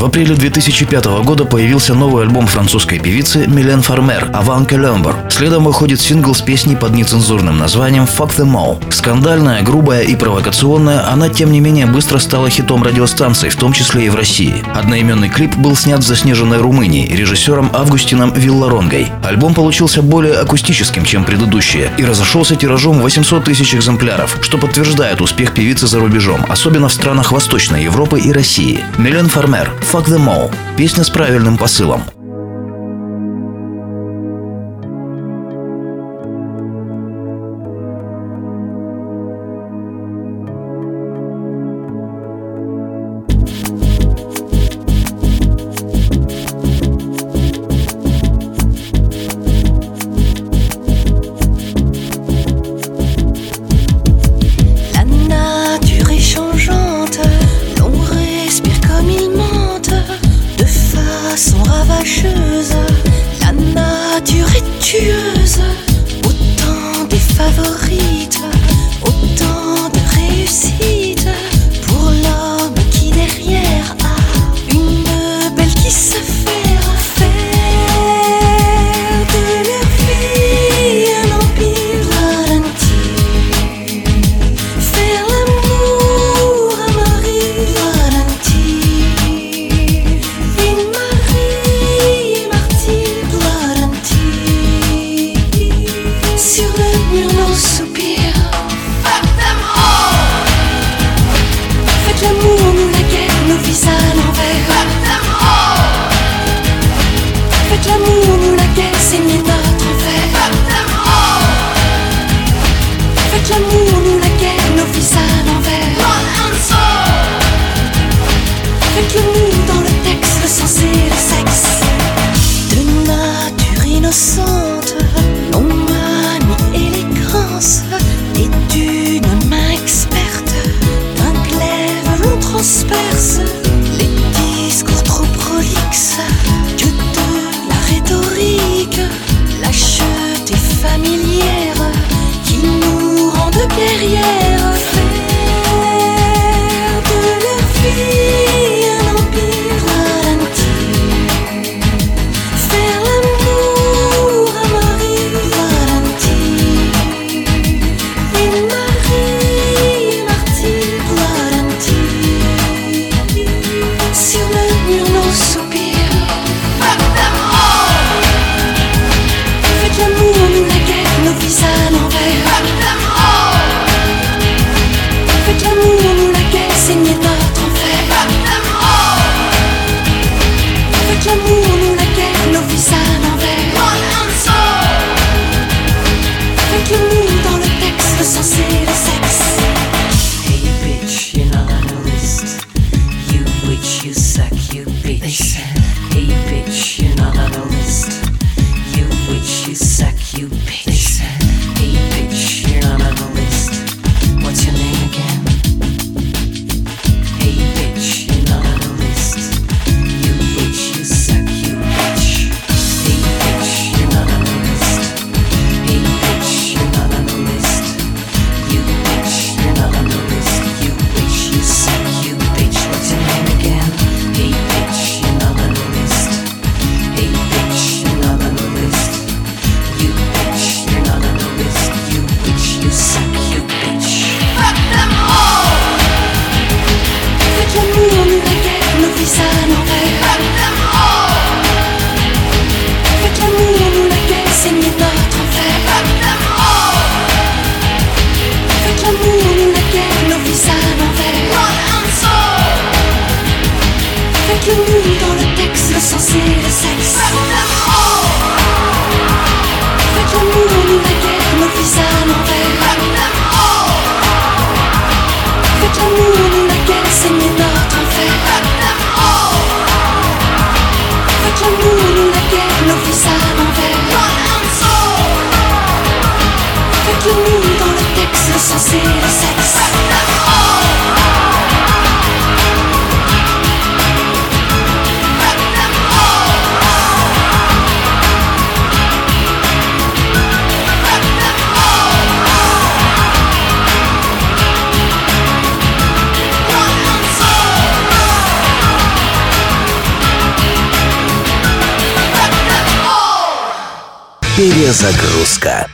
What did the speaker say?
В апреле 2005 года появился новый альбом французской певицы Милен Фармер «Avant que l'ombre». Следом выходит сингл с песней под нецензурным названием «Fuck them all». Скандальная, грубая и провокационная, она, тем не менее, быстро стала хитом радиостанций, в том числе и в России. Одноименный клип был снят в заснеженной Румынии режиссером Августином Вилларонгой. Альбом получился более акустическим, чем предыдущие, и разошелся тиражом 800 тысяч экземпляров, что подтверждает успех певицы за рубежом, особенно в странах Восточной Европы и России. Милен Фармер «Fuck them all» – песня с правильным посылом. La nature est tueuse, Faites-le mou dans le texte censé le sexe. Перезагрузка.